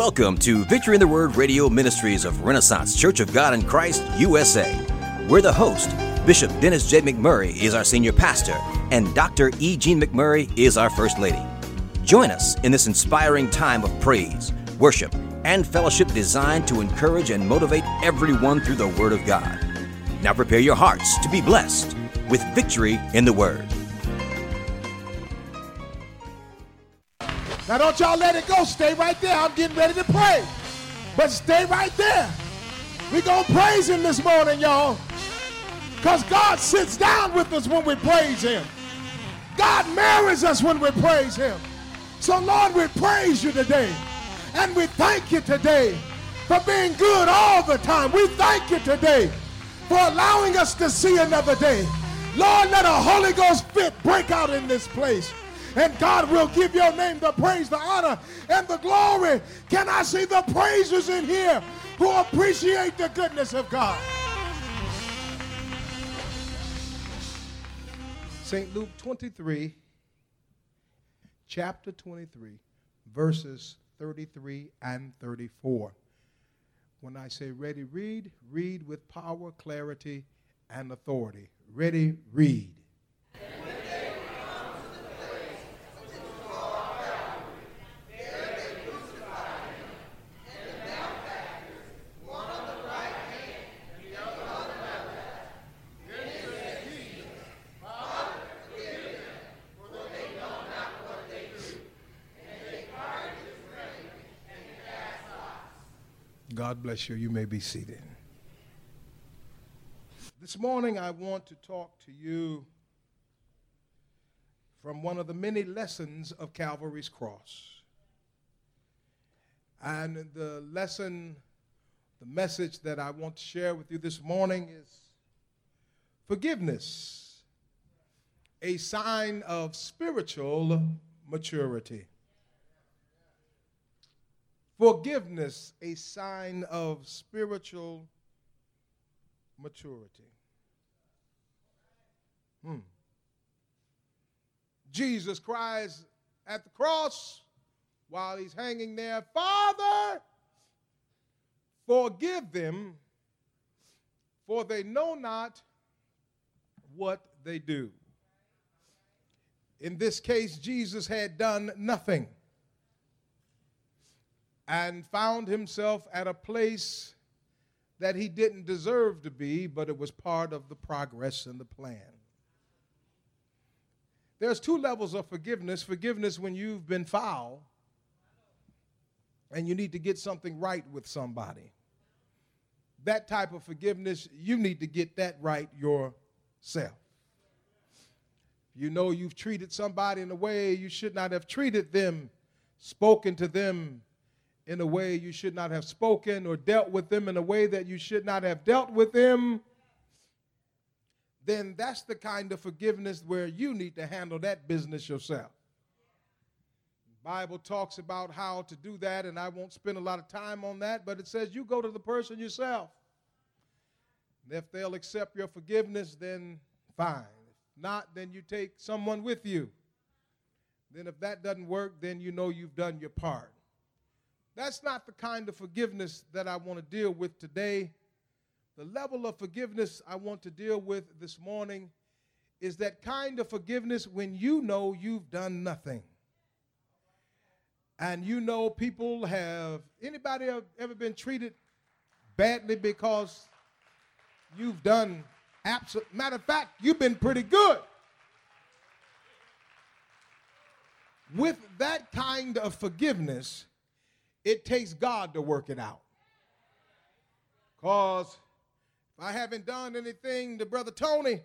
Welcome to Victory in the Word Radio Ministries of Renaissance Church of God in Christ, USA. We're the host. Bishop Dennis J. McMurray is our senior pastor, and Dr. E. Jean McMurray is our first lady. Join us in this inspiring time of praise, worship, and fellowship designed to encourage and motivate everyone through the Word of God. Now prepare your hearts to be blessed with victory in the Word. Now don't y'all let it go. Stay right there. I'm getting ready to pray. But stay right there. we going to praise him this morning, y'all. Because God sits down with us when we praise him. God marries us when we praise him. So, Lord, we praise you today. And we thank you today for being good all the time. We thank you today for allowing us to see another day. Lord, let a Holy Ghost fit break out in this place. And God will give your name the praise, the honor, and the glory. Can I see the praisers in here who appreciate the goodness of God? St. Luke 23, chapter 23, verses 33 and 34. When I say ready, read, read with power, clarity, and authority. Ready, read. God bless you. You may be seated. This morning, I want to talk to you from one of the many lessons of Calvary's cross. And the lesson, the message that I want to share with you this morning is forgiveness, a sign of spiritual maturity. Forgiveness, a sign of spiritual maturity. Hmm. Jesus cries at the cross while he's hanging there, Father, forgive them, for they know not what they do. In this case, Jesus had done nothing and found himself at a place that he didn't deserve to be, but it was part of the progress and the plan. There's two levels of forgiveness forgiveness when you've been foul and you need to get something right with somebody. That type of forgiveness, you need to get that right yourself. You know you've treated somebody in a way you should not have treated them, spoken to them in a way you should not have spoken or dealt with them in a way that you should not have dealt with them, then that's the kind of forgiveness where you need to handle that business yourself. Bible talks about how to do that, and I won't spend a lot of time on that, but it says you go to the person yourself. If they'll accept your forgiveness, then fine. If not, then you take someone with you. Then if that doesn't work, then you know you've done your part. That's not the kind of forgiveness that I want to deal with today. The level of forgiveness I want to deal with this morning is that kind of forgiveness when you know you've done nothing. And you know people have, anybody ever been treated badly because you've done absolute, matter of fact, you've been pretty good. With that kind of forgiveness, it takes God to work it out. Because if I haven't done anything to Brother Tony,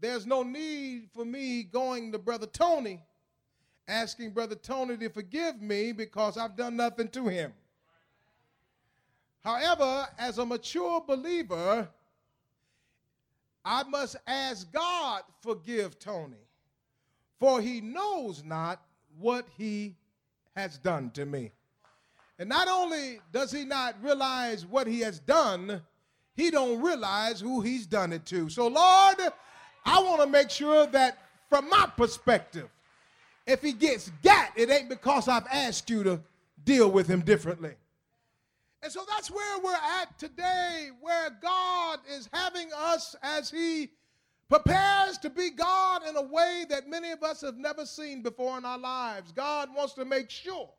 there's no need for me going to Brother Tony asking Brother Tony to forgive me because I've done nothing to him. However, as a mature believer, I must ask God forgive Tony, for he knows not what he has done to me. And not only does he not realize what he has done, he don't realize who he's done it to. So Lord, I want to make sure that from my perspective, if he gets gat, it ain't because I've asked you to deal with him differently. And so that's where we're at today, where God is having us as he prepares to be God in a way that many of us have never seen before in our lives. God wants to make sure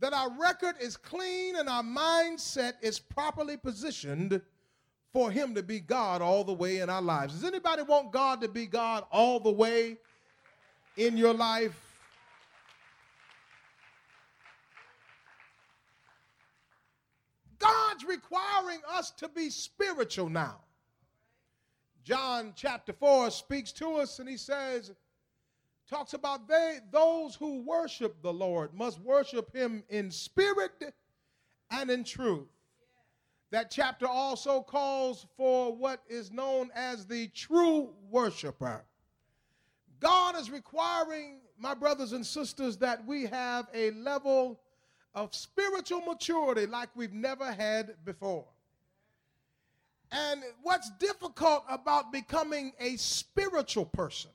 that our record is clean and our mindset is properly positioned for him to be God all the way in our lives. Does anybody want God to be God all the way in your life? God's requiring us to be spiritual now. John chapter 4 speaks to us and he says, talks about they those who worship the Lord must worship him in spirit and in truth. That chapter also calls for what is known as the true worshiper. God is requiring, my brothers and sisters, that we have a level of spiritual maturity like we've never had before. And what's difficult about becoming a spiritual person?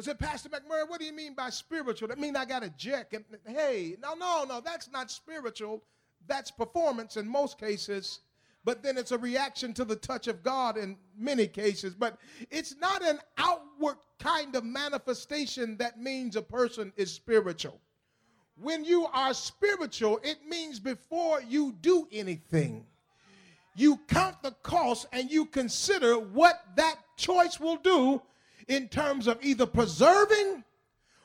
I said, Pastor McMurray, what do you mean by spiritual? That mean I got a jack. And, hey, no, no, no, that's not spiritual. That's performance in most cases. But then it's a reaction to the touch of God in many cases. But it's not an outward kind of manifestation that means a person is spiritual. When you are spiritual, it means before you do anything, you count the cost and you consider what that choice will do in terms of either preserving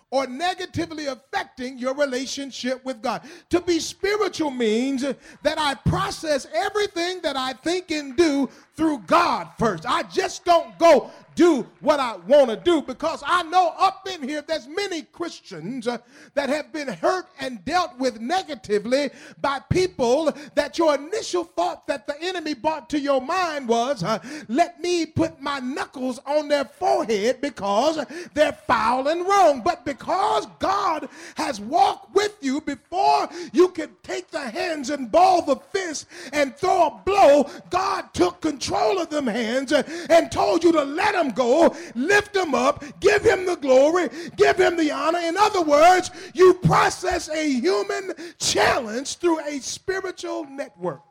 or negatively affecting your relationship with God. To be spiritual means that I process everything that I think and do through God first. I just don't go do what I want to do because I know up in here there's many Christians uh, that have been hurt and dealt with negatively by people that your initial thought that the enemy brought to your mind was uh, let me put my knuckles on their forehead because they're foul and wrong. But because God has walked with you before you could take the hands and ball the fist and throw a blow God took control of them hands uh, and told you to let them go, lift him up, give him the glory, give him the honor. In other words, you process a human challenge through a spiritual network.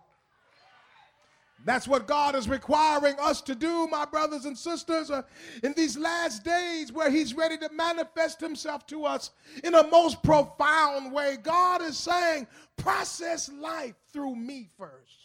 That's what God is requiring us to do, my brothers and sisters, uh, in these last days where He's ready to manifest Himself to us in a most profound way. God is saying, process life through me first.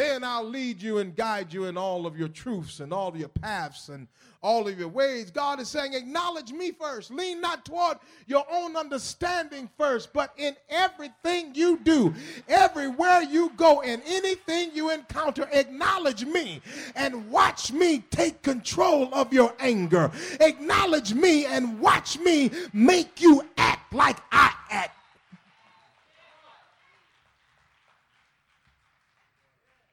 Then I'll lead you and guide you in all of your truths and all of your paths and all of your ways. God is saying, acknowledge me first. Lean not toward your own understanding first, but in everything you do, everywhere you go, and anything you encounter, acknowledge me and watch me take control of your anger. Acknowledge me and watch me make you act like I act.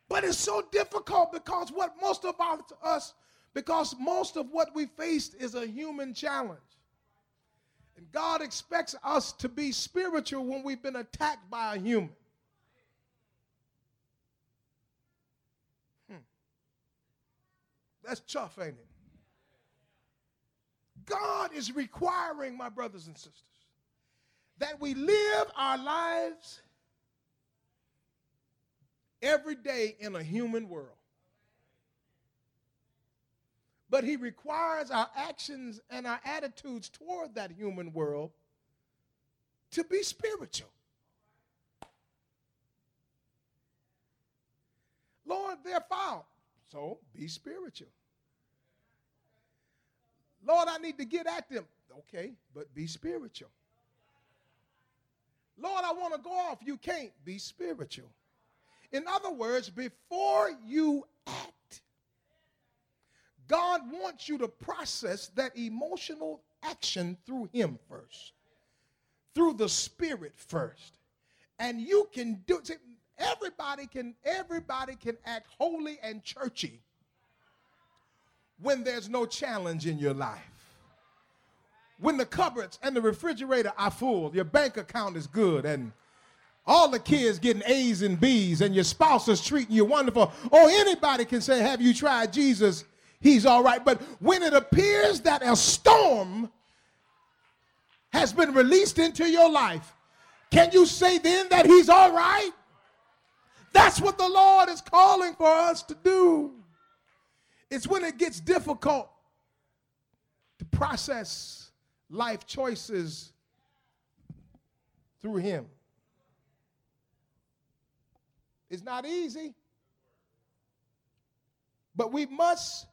But it's so difficult because what most of us, because most of what we faced is a human challenge. And God expects us to be spiritual when we've been attacked by a human. Hmm. That's tough, ain't it? God is requiring, my brothers and sisters, that we live our lives every day in a human world. But he requires our actions and our attitudes toward that human world to be spiritual. Lord, they're foul. So be spiritual. Lord, I need to get at them. Okay, but be spiritual. Lord, I want to go off. You can't. Be spiritual. In other words, before you act, God wants you to process that emotional action through Him first, through the Spirit first. And you can do it. Everybody can, everybody can act holy and churchy when there's no challenge in your life. When the cupboards and the refrigerator are full, your bank account is good, and all the kids getting A's and B's, and your spouse is treating you wonderful. Or anybody can say, Have you tried Jesus? He's all right. But when it appears that a storm has been released into your life, can you say then that he's all right? That's what the Lord is calling for us to do. It's when it gets difficult to process life choices through Him. It's not easy, but we must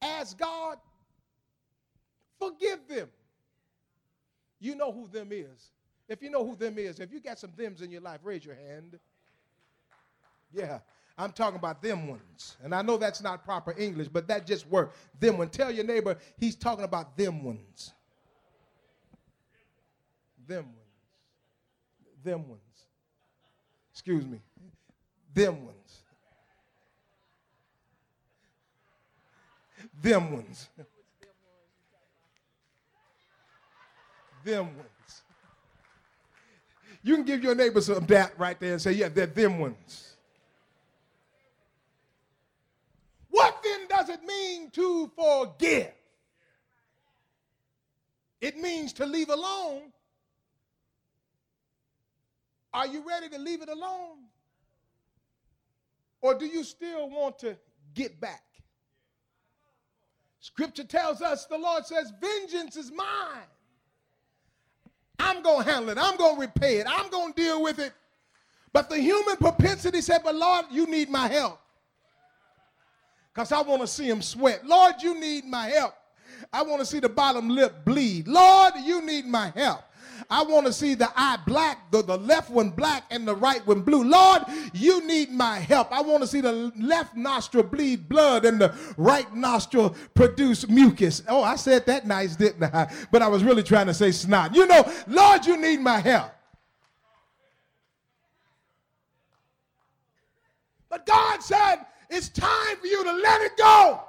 ask God, forgive them. You know who them is. If you know who them is, if you got some thems in your life, raise your hand. Yeah. I'm talking about them ones. And I know that's not proper English, but that just worked. Them one. Tell your neighbor he's talking about them ones. Them ones. Them ones. Excuse me. Them ones. Them ones. them ones. You can give your neighbor some that right there and say, yeah, they're them ones. What then does it mean to forgive? It means to leave alone. Are you ready to leave it alone? Or do you still want to get back? Scripture tells us, the Lord says, Vengeance is mine. I'm going to handle it. I'm going to repay it. I'm going to deal with it. But the human propensity said, But Lord, you need my help because I want to see him sweat. Lord, you need my help. I want to see the bottom lip bleed. Lord, you need my help. I want to see the eye black, the, the left one black and the right one blue. Lord, you need my help. I want to see the left nostril bleed blood and the right nostril produce mucus. Oh, I said that nice, didn't I? But I was really trying to say snot. You know, Lord, you need my help. But God said, it's time for you to let it go.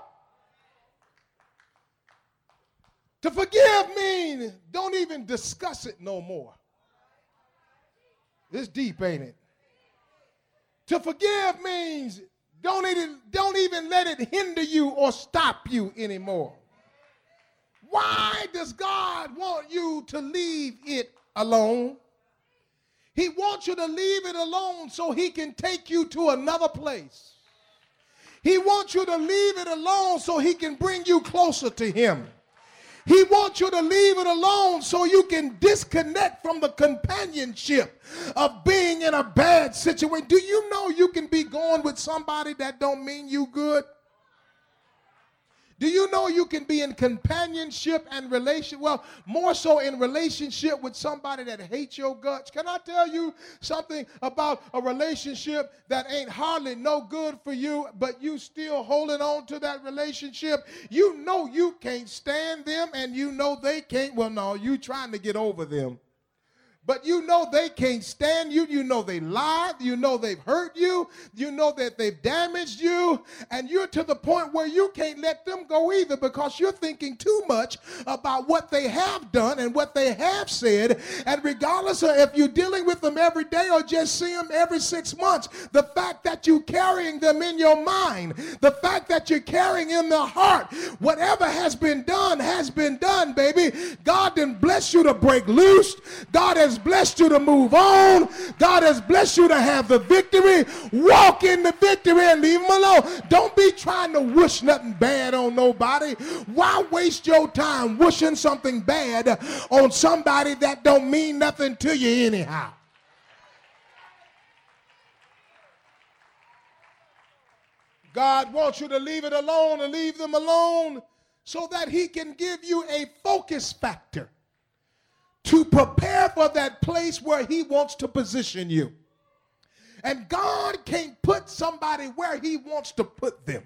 To forgive means don't even discuss it no more. It's deep, ain't it? To forgive means don't even, don't even let it hinder you or stop you anymore. Why does God want you to leave it alone? He wants you to leave it alone so he can take you to another place. He wants you to leave it alone so he can bring you closer to him. He wants you to leave it alone so you can disconnect from the companionship of being in a bad situation. Do you know you can be going with somebody that don't mean you good? Do you know you can be in companionship and relation? Well, more so in relationship with somebody that hates your guts. Can I tell you something about a relationship that ain't hardly no good for you, but you still holding on to that relationship? You know you can't stand them, and you know they can't. Well, no, you trying to get over them but you know they can't stand you. You know they lied. You know they've hurt you. You know that they've damaged you. And you're to the point where you can't let them go either because you're thinking too much about what they have done and what they have said. And regardless of if you're dealing with them every day or just see them every six months, the fact that you're carrying them in your mind, the fact that you're carrying in the heart, whatever has been done has been done, baby. God didn't bless you to break loose. God has has blessed you to move on. God has blessed you to have the victory. Walk in the victory and leave them alone. Don't be trying to wish nothing bad on nobody. Why waste your time wishing something bad on somebody that don't mean nothing to you anyhow? God wants you to leave it alone and leave them alone so that he can give you a focus factor to prepare for that place where he wants to position you. And God can't put somebody where he wants to put them.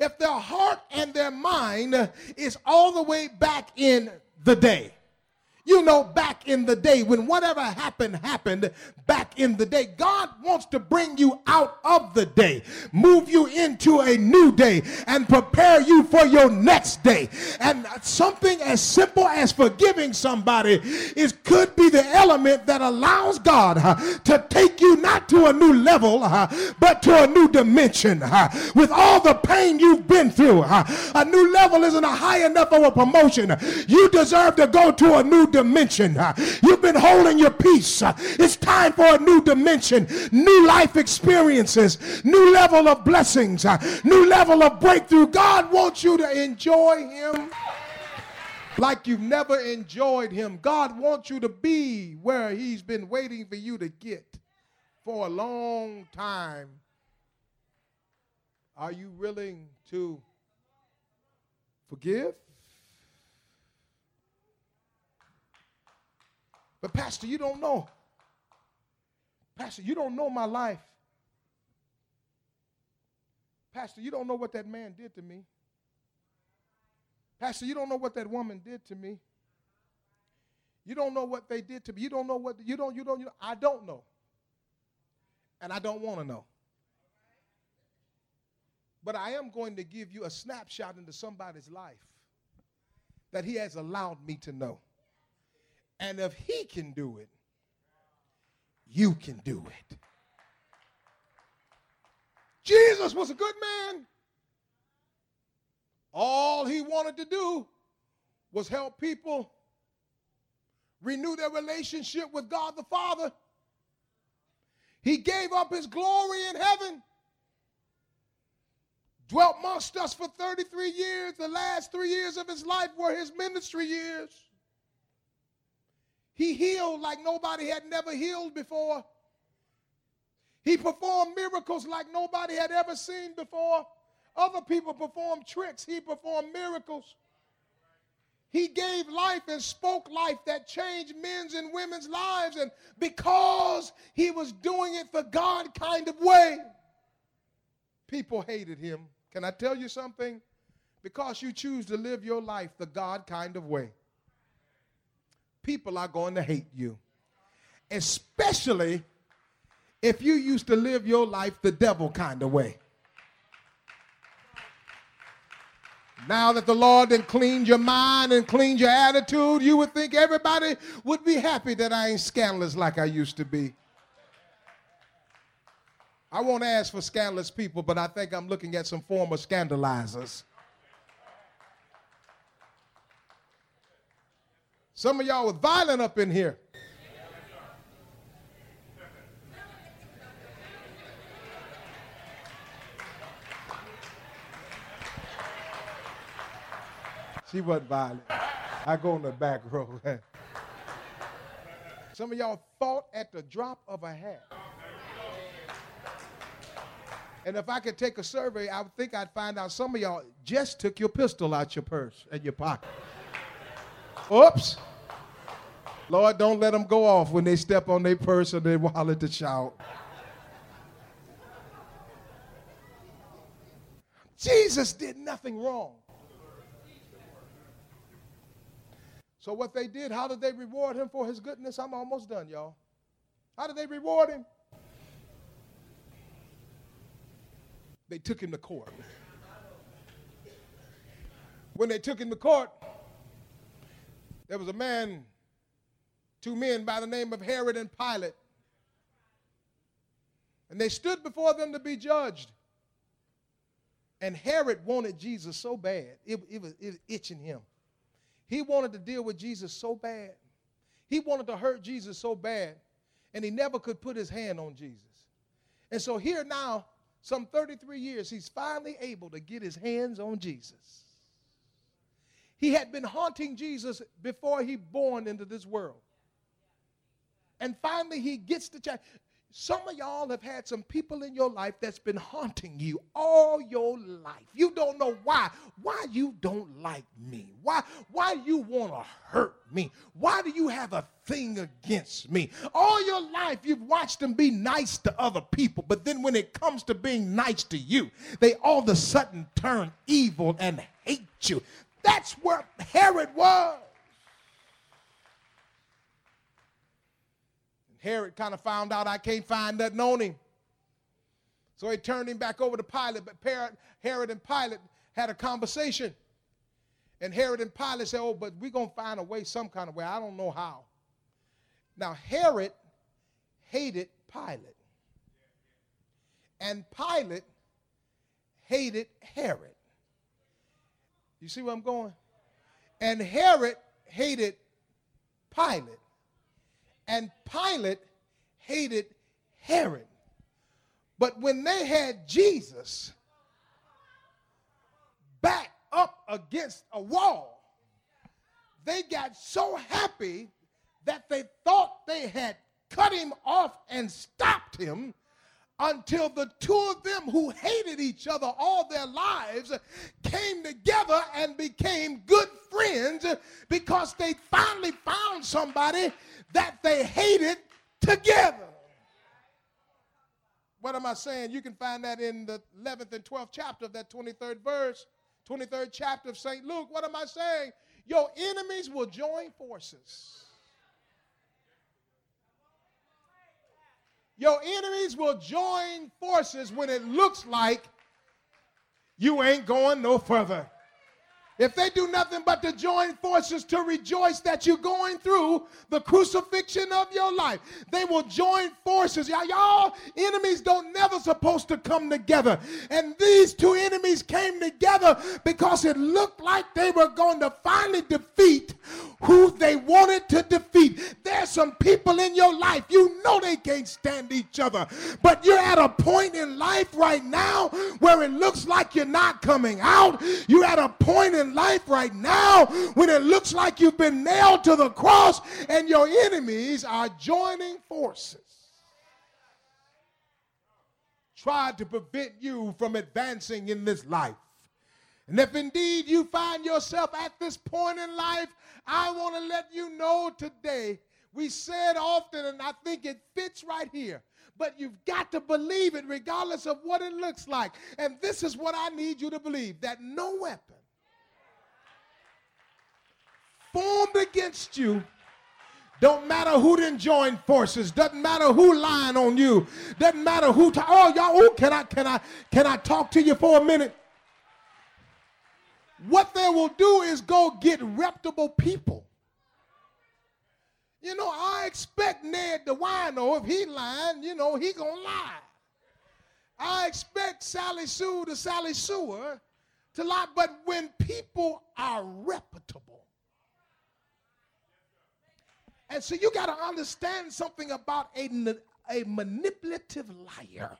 If their heart and their mind is all the way back in the day. You know, back in the day, when whatever happened, happened back in the day. God wants to bring you out of the day, move you into a new day, and prepare you for your next day. And something as simple as forgiving somebody is could be the element that allows God to take you not to a new level, but to a new dimension. With all the pain you've been through, a new level isn't a high enough of a promotion. You deserve to go to a new dimension. Uh, you've been holding your peace. It's time for a new dimension, new life experiences, new level of blessings, new level of breakthrough. God wants you to enjoy Him like you've never enjoyed him. God wants you to be where he's been waiting for you to get for a long time. Are you willing to forgive? But, Pastor, you don't know. Pastor, you don't know my life. Pastor, you don't know what that man did to me. Pastor, you don't know what that woman did to me. You don't know what they did to me. You don't know what you don't you don't you I don't know. And I don't want to know. But I am going to give you a snapshot into somebody's life that he has allowed me to know. And if he can do it, you can do it. Jesus was a good man. All he wanted to do was help people renew their relationship with God the Father. He gave up his glory in heaven, dwelt amongst us for 33 years. The last three years of his life were his ministry years. He healed like nobody had never healed before. He performed miracles like nobody had ever seen before. Other people performed tricks, he performed miracles. He gave life and spoke life that changed men's and women's lives. And because he was doing it the God kind of way, people hated him. Can I tell you something? Because you choose to live your life the God kind of way, people are going to hate you. Especially if you used to live your life the devil kind of way. Now that the Lord then cleaned your mind and cleaned your attitude, you would think everybody would be happy that I ain't scandalous like I used to be. I won't ask for scandalous people, but I think I'm looking at some former scandalizers. Some of y'all was violent up in here. She wasn't violent. I go in the back row. Some of y'all fought at the drop of a hat. And if I could take a survey, I would think I'd find out some of y'all just took your pistol out your purse and your pocket. Oops. Lord, don't let them go off when they step on their purse or their wallet to shout. Jesus did nothing wrong. So, what they did, how did they reward him for his goodness? I'm almost done, y'all. How did they reward him? They took him to court. When they took him to court, there was a man, two men by the name of Herod and Pilate. And they stood before them to be judged. And Herod wanted Jesus so bad, it, it was, it was itching him. He wanted to deal with Jesus so bad. He wanted to hurt Jesus so bad, and he never could put his hand on Jesus. And so here now, some 33 years, he's finally able to get his hands on Jesus. He had been haunting Jesus before he born into this world. And finally he gets the chance. Some of y'all have had some people in your life that's been haunting you all your life. You don't know why. Why you don't like me? Why why you want to hurt me? Why do you have a thing against me? All your life you've watched them be nice to other people, but then when it comes to being nice to you, they all of a sudden turn evil and hate you. That's where Herod was. And Herod kind of found out I can't find nothing on him. So he turned him back over to Pilate, but Herod and Pilate had a conversation. And Herod and Pilate said, Oh, but we're going to find a way, some kind of way. I don't know how. Now, Herod hated Pilate, and Pilate hated Herod. You see where I'm going? And Herod hated Pilate, and Pilate hated Herod. But when they had Jesus back up against a wall, they got so happy that they thought they had cut him off and stopped him until the two of them who hated each other all their lives came together and became good friends because they finally found somebody that they hated together. What am I saying? You can find that in the 11th and 12th chapter of that 23rd verse, 23rd chapter of St. Luke. What am I saying? Your enemies will join forces. Your enemies will join forces when it looks like you ain't going no further. If they do nothing but to join forces to rejoice that you're going through the crucifixion of your life, they will join forces. Y'all, y'all enemies don't never supposed to come together. And these two enemies came together because it looked like they were going to finally defeat who they wanted to defeat. There's some people in your life, you know they can't stand each other, but you're at a point in life right now where it looks like you're not coming out. You're at a point in life right now when it looks like you've been nailed to the cross and your enemies are joining forces. Tried to prevent you from advancing in this life. And if indeed you find yourself at this point in life, I want to let you know today. We said often, and I think it fits right here but you've got to believe it regardless of what it looks like. And this is what I need you to believe that no weapon formed against you. Don't matter who didn't join forces. Doesn't matter who lying on you. Doesn't matter who. Oh, y'all. Can I? Can I? Can I talk to you for a minute? What they will do is go get reputable people. You know, I expect Ned the wino, if he lying, you know, he gonna lie. I expect Sally Sue to Sally Sewer to lie. But when people are reputable, and so you got to understand something about a, a manipulative liar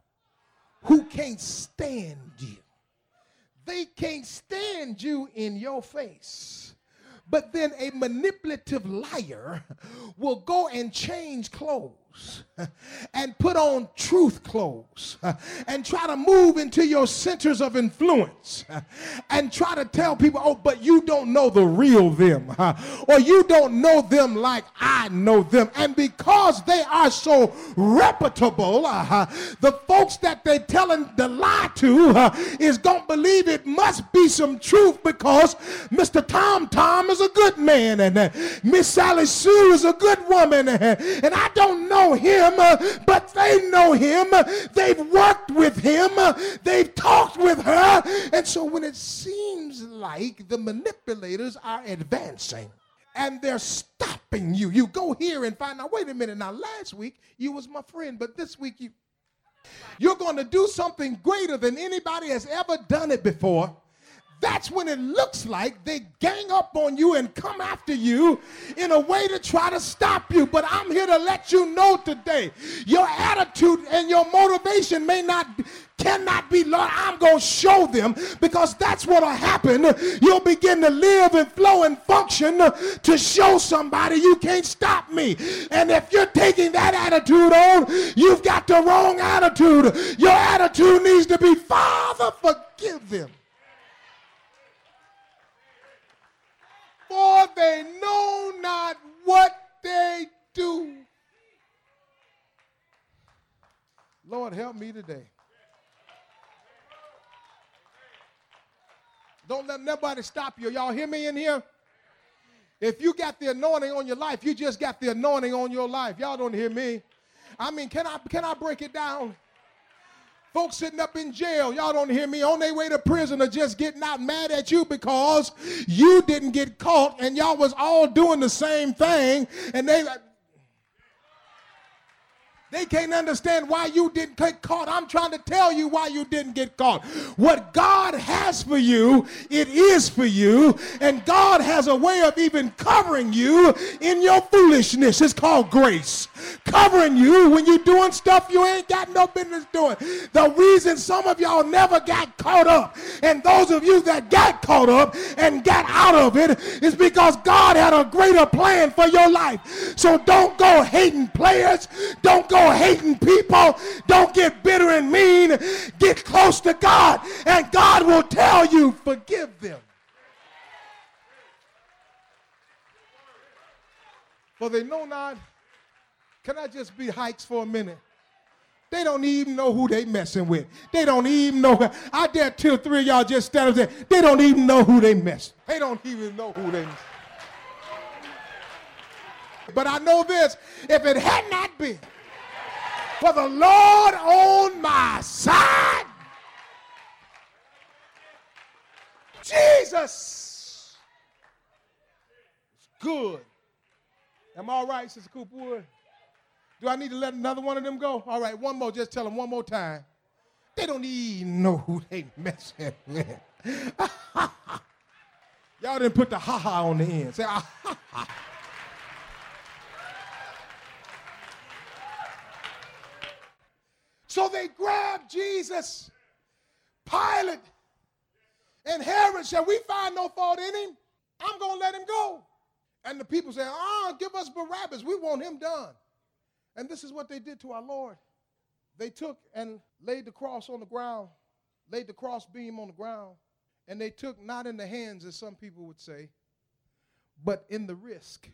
who can't stand you. They can't stand you in your face. But then a manipulative liar will go and change clothes clothes and put on truth clothes and try to move into your centers of influence and try to tell people, oh, but you don't know the real them or you don't know them like I know them. And because they are so reputable, uh, the folks that they're telling the lie to uh, is going to believe it must be some truth because Mr. Tom Tom is a good man and uh, Miss Sally Sue is a good woman and I don't know know him, uh, but they know him. They've worked with him. They've talked with her. And so when it seems like the manipulators are advancing, and they're stopping you. You go here and find out, wait a minute, now last week you was my friend, but this week you you're going to do something greater than anybody has ever done it before. That's when it looks like they gang up on you and come after you in a way to try to stop you. But I'm here to let you know today your attitude and your motivation may not cannot be, Lord, I'm going to show them because that's what will happen. You'll begin to live and flow and function to show somebody you can't stop me. And if you're taking that attitude on, you've got the wrong attitude. Your attitude needs to be, Father, forgive them. for they know not what they do. Lord, help me today. Don't let nobody stop you. Y'all hear me in here? If you got the anointing on your life, you just got the anointing on your life. Y'all don't hear me. I mean, can I can I break it down? Folks sitting up in jail, y'all don't hear me, on their way to prison are just getting out mad at you because you didn't get caught and y'all was all doing the same thing. And they They can't understand why you didn't get caught. I'm trying to tell you why you didn't get caught. What God has for you, it is for you. And God has a way of even covering you in your foolishness. It's called grace. Covering you when you're doing stuff you ain't got no business doing. The reason some of y'all never got caught up, and those of you that got caught up and got out of it, is because God had a greater plan for your life. So don't go hating players. Don't go hating people. Don't get bitter and mean. Get close to God, and God will tell you, forgive them. For they know not. Can I just be hikes for a minute? They don't even know who they messing with. They don't even know. I dare two or three of y'all just stand up there. They don't even know who they mess. They don't even know who they mess. But I know this, if it had not been for the Lord on my side. Jesus is good. Am I all right, Sister Cooper? Do I need to let another one of them go? All right, one more. Just tell them one more time. They don't even know who they messing with. Y'all didn't put the ha ha on the end. Say ah, ha ha. So they grabbed Jesus. Pilate and Herod said, We find no fault in him. I'm going to let him go. And the people said, Ah, oh, give us Barabbas. We want him done. And this is what they did to our Lord. They took and laid the cross on the ground, laid the cross beam on the ground, and they took not in the hands, as some people would say, but in the wrist,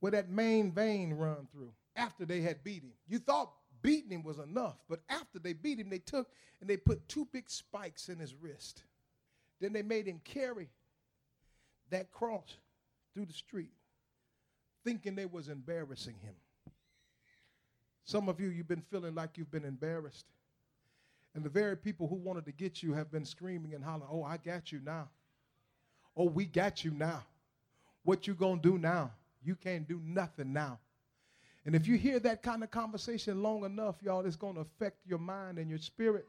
where that main vein run through after they had beat him. You thought beating him was enough. But after they beat him, they took and they put two big spikes in his wrist. Then they made him carry that cross through the street, thinking they was embarrassing him. Some of you, you've been feeling like you've been embarrassed. And the very people who wanted to get you have been screaming and hollering, oh, I got you now. Oh, we got you now. What you gonna do now? You can't do nothing now. And if you hear that kind of conversation long enough, y'all, it's going to affect your mind and your spirit.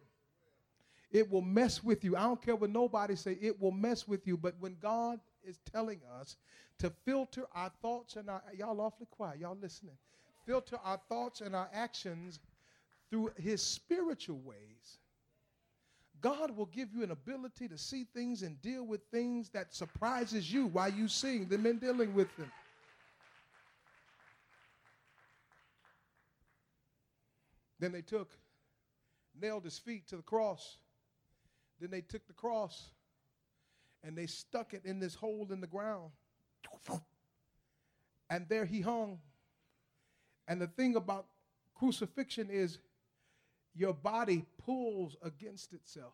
It will mess with you. I don't care what nobody say, it will mess with you. But when God is telling us to filter our thoughts and our y'all awfully quiet, y'all listening. Filter our thoughts and our actions through his spiritual ways. God will give you an ability to see things and deal with things that surprises you while you seeing them and dealing with them. Then they took, nailed his feet to the cross. Then they took the cross and they stuck it in this hole in the ground. And there he hung. And the thing about crucifixion is your body pulls against itself.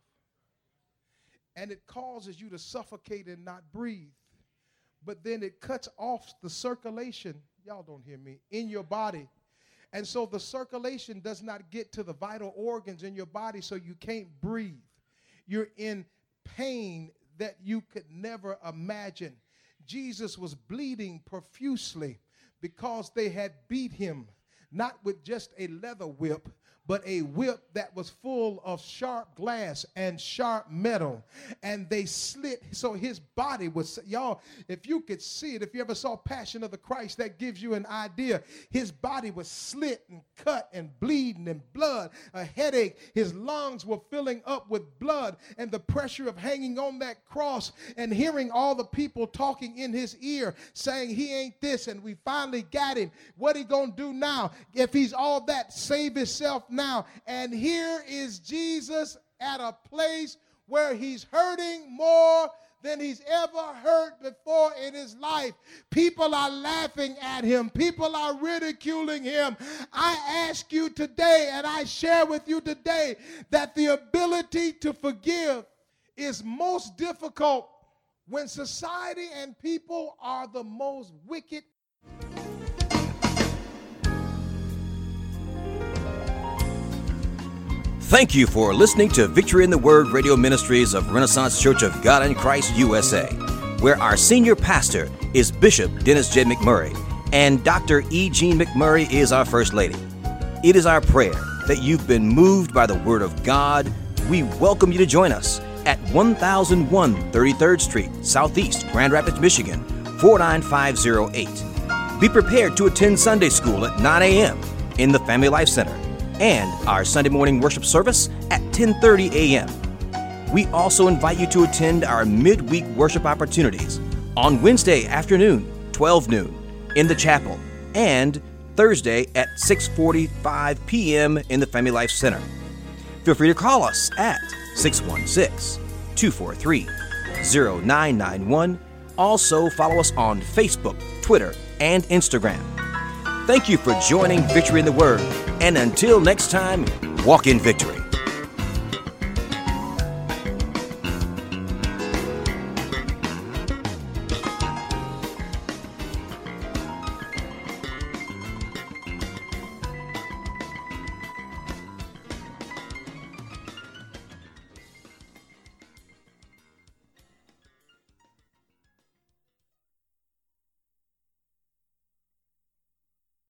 And it causes you to suffocate and not breathe. But then it cuts off the circulation, y'all don't hear me, in your body and so the circulation does not get to the vital organs in your body, so you can't breathe. You're in pain that you could never imagine. Jesus was bleeding profusely because they had beat him, not with just a leather whip, but a whip that was full of sharp glass and sharp metal. And they slit, so his body was, y'all, if you could see it, if you ever saw Passion of the Christ, that gives you an idea. His body was slit and cut and bleeding and blood, a headache. His lungs were filling up with blood and the pressure of hanging on that cross and hearing all the people talking in his ear saying he ain't this and we finally got him. What he gonna do now? If he's all that, save himself. And here is Jesus at a place where he's hurting more than he's ever hurt before in his life. People are laughing at him, people are ridiculing him. I ask you today, and I share with you today, that the ability to forgive is most difficult when society and people are the most wicked Thank you for listening to Victory in the Word radio ministries of Renaissance Church of God in Christ USA, where our senior pastor is Bishop Dennis J. McMurray and Dr. E. Jean McMurray is our First Lady. It is our prayer that you've been moved by the Word of God. We welcome you to join us at 1001 33rd Street, Southeast, Grand Rapids, Michigan, 49508. Be prepared to attend Sunday school at 9 a.m. in the Family Life Center and our Sunday morning worship service at 10:30 a.m. We also invite you to attend our midweek worship opportunities on Wednesday afternoon, 12 noon, in the chapel, and Thursday at 6:45 p.m. in the Family Life Center. Feel free to call us at 616 243 0991. Also, follow us on Facebook, Twitter, and Instagram. Thank you for joining Victory in the Word, and until next time, walk in victory.